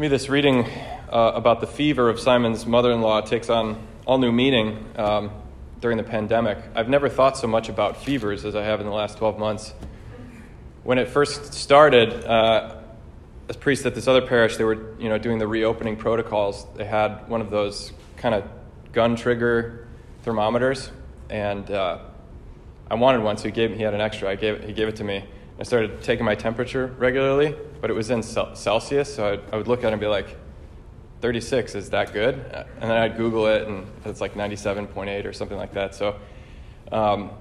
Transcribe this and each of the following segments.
me, this reading uh, about the fever of Simon's mother in law takes on all new meaning um, during the pandemic. I've never thought so much about fevers as I have in the last 12 months. When it first started, uh, as priests at this other parish, they were you know, doing the reopening protocols. They had one of those kind of gun trigger thermometers, and uh, I wanted one, so he, gave, me he had an extra. I gave, he gave it to me. I started taking my temperature regularly, but it was in Celsius, so I'd, I would look at it and be like, 36, is that good? And then I'd Google it, and it's like 97.8 or something like that. So, um,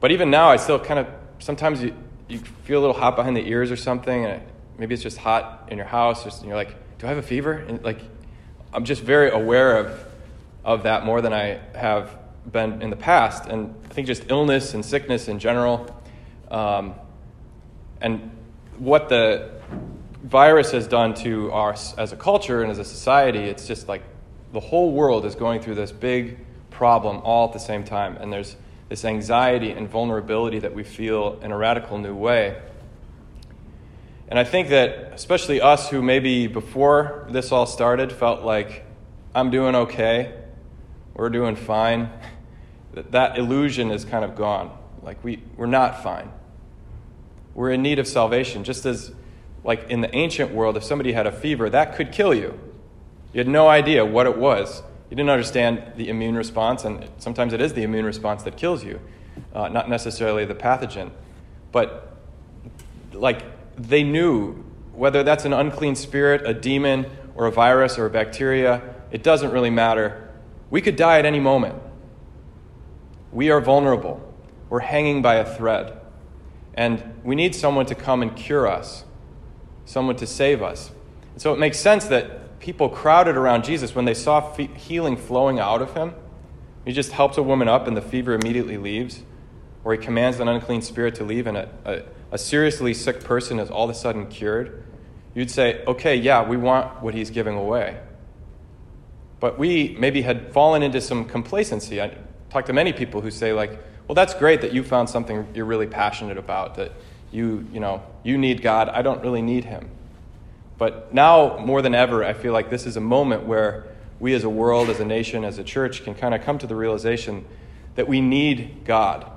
but even now, I still kind of sometimes you, you feel a little hot behind the ears or something, and maybe it's just hot in your house, and you're like, do I have a fever? And like, I'm just very aware of of that more than I have been in the past, and I think just illness and sickness in general. Um, and what the virus has done to us as a culture and as a society, it's just like the whole world is going through this big problem all at the same time. And there's this anxiety and vulnerability that we feel in a radical new way. And I think that, especially us who maybe before this all started felt like, I'm doing okay, we're doing fine, that, that illusion is kind of gone. Like, we, we're not fine we're in need of salvation. Just as, like in the ancient world, if somebody had a fever, that could kill you. You had no idea what it was. You didn't understand the immune response, and sometimes it is the immune response that kills you, uh, not necessarily the pathogen. But, like, they knew whether that's an unclean spirit, a demon, or a virus, or a bacteria, it doesn't really matter. We could die at any moment. We are vulnerable. We're hanging by a thread. And we need someone to come and cure us, someone to save us. And so it makes sense that people crowded around Jesus when they saw healing flowing out of him. He just helps a woman up, and the fever immediately leaves. Or he commands an unclean spirit to leave, and a, a, a seriously sick person is all of a sudden cured. You'd say, okay, yeah, we want what he's giving away. But we maybe had fallen into some complacency. I talked to many people who say, like, well, that's great that you found something you're really passionate about, that you, you know, you need God. I don't really need him. But now, more than ever, I feel like this is a moment where we as a world, as a nation, as a church can kind of come to the realization that we need God.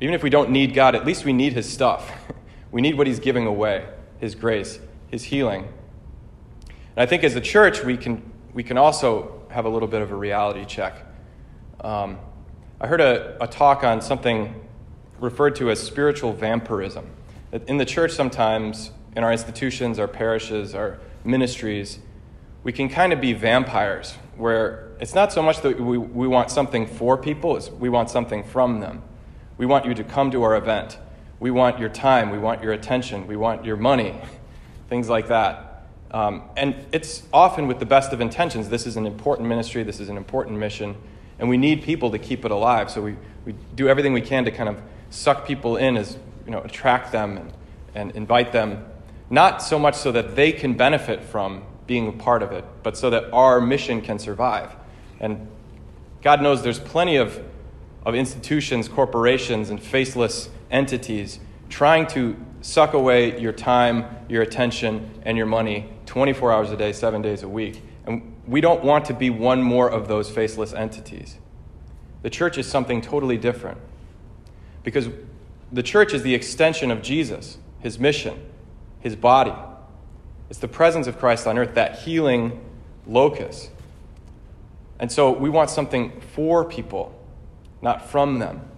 Even if we don't need God, at least we need his stuff. we need what he's giving away his grace, his healing. And I think as a church, we can, we can also have a little bit of a reality check. Um, I heard a, a talk on something referred to as spiritual vampirism. In the church, sometimes, in our institutions, our parishes, our ministries, we can kind of be vampires, where it's not so much that we, we want something for people, it's we want something from them. We want you to come to our event. We want your time. We want your attention. We want your money. Things like that. Um, and it's often with the best of intentions. This is an important ministry, this is an important mission. And we need people to keep it alive. So we, we do everything we can to kind of suck people in as, you know, attract them and, and invite them, not so much so that they can benefit from being a part of it, but so that our mission can survive. And God knows there's plenty of, of institutions, corporations, and faceless entities trying to suck away your time, your attention, and your money 24 hours a day, seven days a week. And we don't want to be one more of those faceless entities. The church is something totally different because the church is the extension of Jesus, his mission, his body. It's the presence of Christ on earth, that healing locus. And so we want something for people, not from them.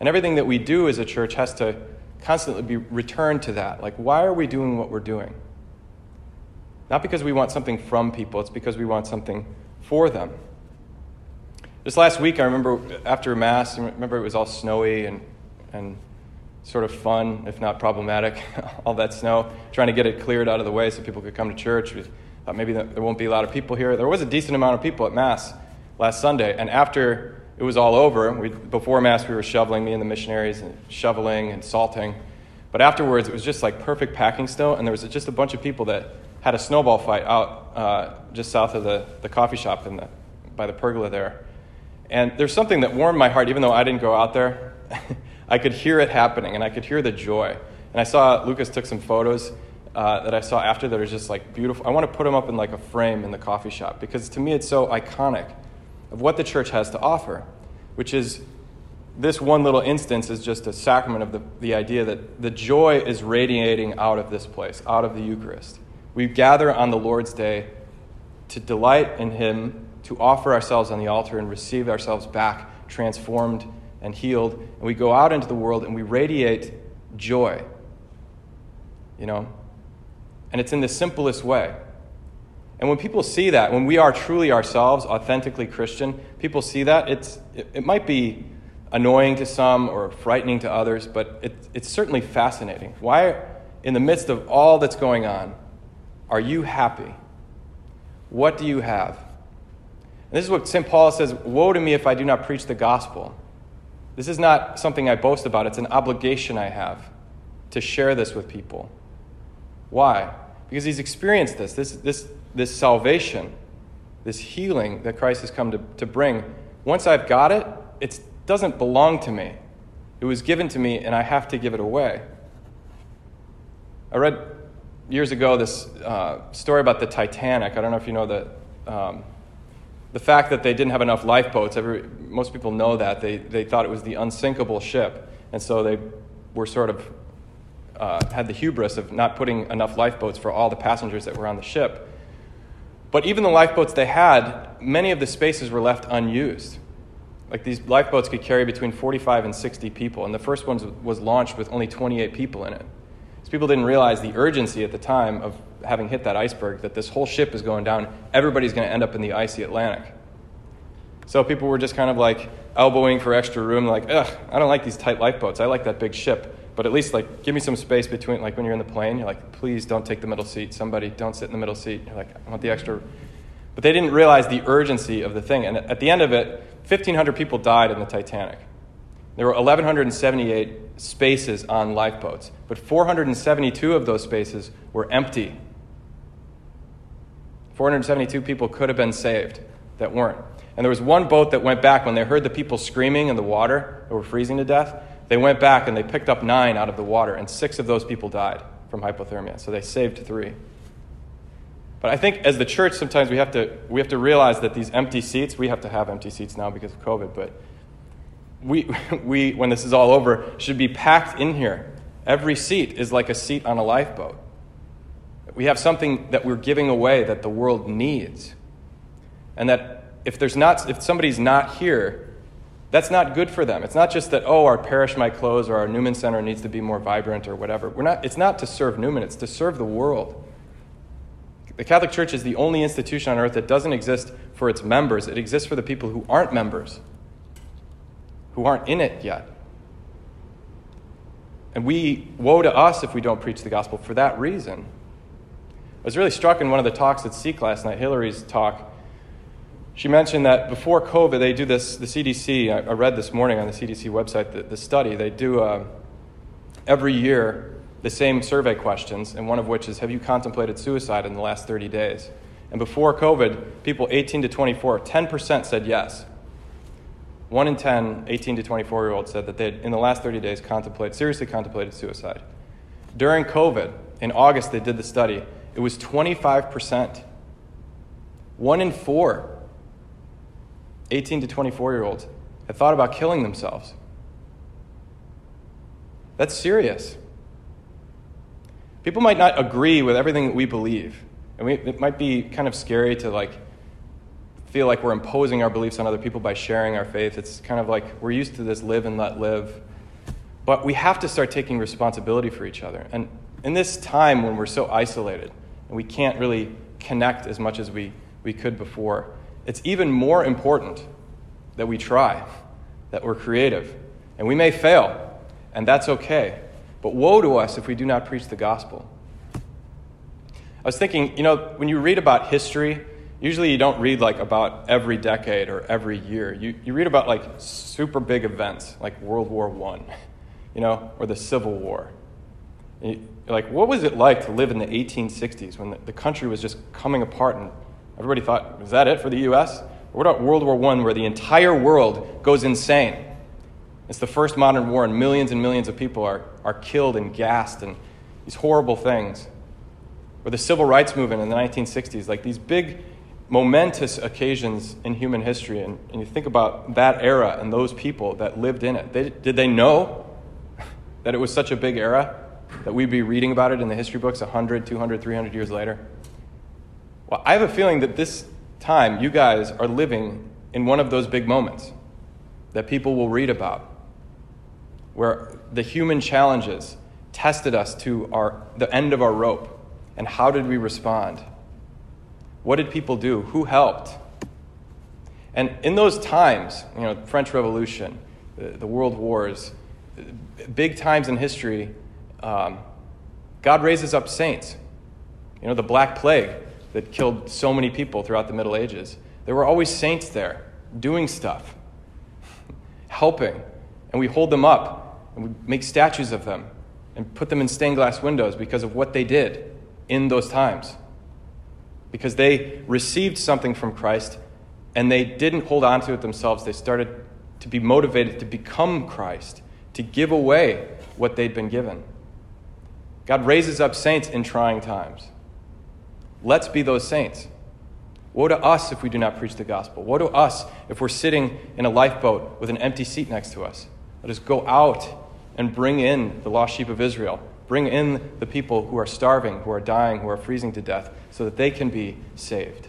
And everything that we do as a church has to constantly be returned to that. Like, why are we doing what we're doing? Not because we want something from people, it's because we want something for them. This last week, I remember after Mass, I remember it was all snowy and, and sort of fun, if not problematic, all that snow, trying to get it cleared out of the way so people could come to church. We thought maybe there won't be a lot of people here. There was a decent amount of people at Mass last Sunday, and after it was all over, we, before Mass, we were shoveling, me and the missionaries, and shoveling and salting. But afterwards, it was just like perfect packing snow, and there was just a bunch of people that had a snowball fight out uh, just south of the, the coffee shop in the, by the pergola there. And there's something that warmed my heart, even though I didn't go out there. I could hear it happening, and I could hear the joy. And I saw Lucas took some photos uh, that I saw after that are just like beautiful. I want to put them up in like a frame in the coffee shop because to me it's so iconic of what the church has to offer, which is this one little instance is just a sacrament of the, the idea that the joy is radiating out of this place, out of the Eucharist. We gather on the Lord's Day to delight in Him, to offer ourselves on the altar and receive ourselves back, transformed and healed. And we go out into the world and we radiate joy. You know? And it's in the simplest way. And when people see that, when we are truly ourselves, authentically Christian, people see that, it's, it, it might be annoying to some or frightening to others, but it, it's certainly fascinating. Why, in the midst of all that's going on, are you happy? What do you have? And this is what St. Paul says Woe to me if I do not preach the gospel. This is not something I boast about, it's an obligation I have to share this with people. Why? Because he's experienced this, this, this, this salvation, this healing that Christ has come to, to bring. Once I've got it, it doesn't belong to me. It was given to me, and I have to give it away. I read years ago this uh, story about the Titanic. I don't know if you know the, um, the fact that they didn't have enough lifeboats. Every, most people know that. They, they thought it was the unsinkable ship. And so they were sort of uh, had the hubris of not putting enough lifeboats for all the passengers that were on the ship. But even the lifeboats they had, many of the spaces were left unused. Like these lifeboats could carry between 45 and 60 people, and the first one was launched with only 28 people in it. So people didn't realize the urgency at the time of having hit that iceberg, that this whole ship is going down, everybody's going to end up in the icy Atlantic. So people were just kind of like elbowing for extra room, like, ugh, I don't like these tight lifeboats. I like that big ship. But at least, like, give me some space between, like, when you're in the plane, you're like, please don't take the middle seat. Somebody, don't sit in the middle seat. You're like, I want the extra. But they didn't realize the urgency of the thing. And at the end of it, 1,500 people died in the Titanic. There were 1,178 spaces on lifeboats, but 472 of those spaces were empty. 472 people could have been saved that weren't. And there was one boat that went back when they heard the people screaming in the water that were freezing to death. They went back and they picked up nine out of the water, and six of those people died from hypothermia. So they saved three. But I think as the church, sometimes we have to, we have to realize that these empty seats, we have to have empty seats now because of COVID, but we, we, when this is all over, should be packed in here. Every seat is like a seat on a lifeboat. We have something that we're giving away that the world needs. And that if, there's not, if somebody's not here, that's not good for them. It's not just that, oh, our parish might close or our Newman Center needs to be more vibrant or whatever. We're not, it's not to serve Newman, it's to serve the world. The Catholic Church is the only institution on earth that doesn't exist for its members, it exists for the people who aren't members, who aren't in it yet. And we, woe to us if we don't preach the gospel for that reason. I was really struck in one of the talks at Seek last night, Hillary's talk. She mentioned that before COVID, they do this, the CDC, I read this morning on the CDC website the, the study, they do uh, every year the same survey questions, and one of which is Have you contemplated suicide in the last 30 days? And before COVID, people 18 to 24, 10% said yes. One in 10 18 to 24 year olds said that they had, in the last 30 days, contemplated, seriously contemplated suicide. During COVID, in August, they did the study, it was 25%. One in four 18 to 24 year olds had thought about killing themselves. That's serious. People might not agree with everything that we believe. And we, it might be kind of scary to like feel like we're imposing our beliefs on other people by sharing our faith. It's kind of like we're used to this live and let live. But we have to start taking responsibility for each other. And in this time when we're so isolated and we can't really connect as much as we, we could before, it's even more important that we try, that we're creative. And we may fail, and that's okay. But woe to us if we do not preach the gospel. I was thinking, you know, when you read about history, usually you don't read like about every decade or every year. You, you read about like super big events like World War I, you know, or the Civil War. You, like, what was it like to live in the 1860s when the, the country was just coming apart and everybody thought, was that it for the U.S.? Or what about World War I where the entire world goes insane? It's the first modern war, and millions and millions of people are, are killed and gassed and these horrible things. or the civil rights movement in the 1960s, like these big, momentous occasions in human history. And, and you think about that era and those people that lived in it. They, did they know that it was such a big era that we'd be reading about it in the history books 100, 200, 300 years later? Well, I have a feeling that this time you guys are living in one of those big moments that people will read about, where the human challenges tested us to our, the end of our rope. And how did we respond? What did people do? Who helped? And in those times, you know, French Revolution, the, the World Wars, big times in history, um, God raises up saints. You know, the Black Plague that killed so many people throughout the Middle Ages. There were always saints there doing stuff, helping. And we hold them up and we make statues of them and put them in stained glass windows because of what they did in those times. Because they received something from Christ and they didn't hold on to it themselves. They started to be motivated to become Christ, to give away what they'd been given. God raises up saints in trying times. Let's be those saints. Woe to us if we do not preach the gospel. Woe to us if we're sitting in a lifeboat with an empty seat next to us. Let us go out and bring in the lost sheep of Israel. Bring in the people who are starving, who are dying, who are freezing to death, so that they can be saved.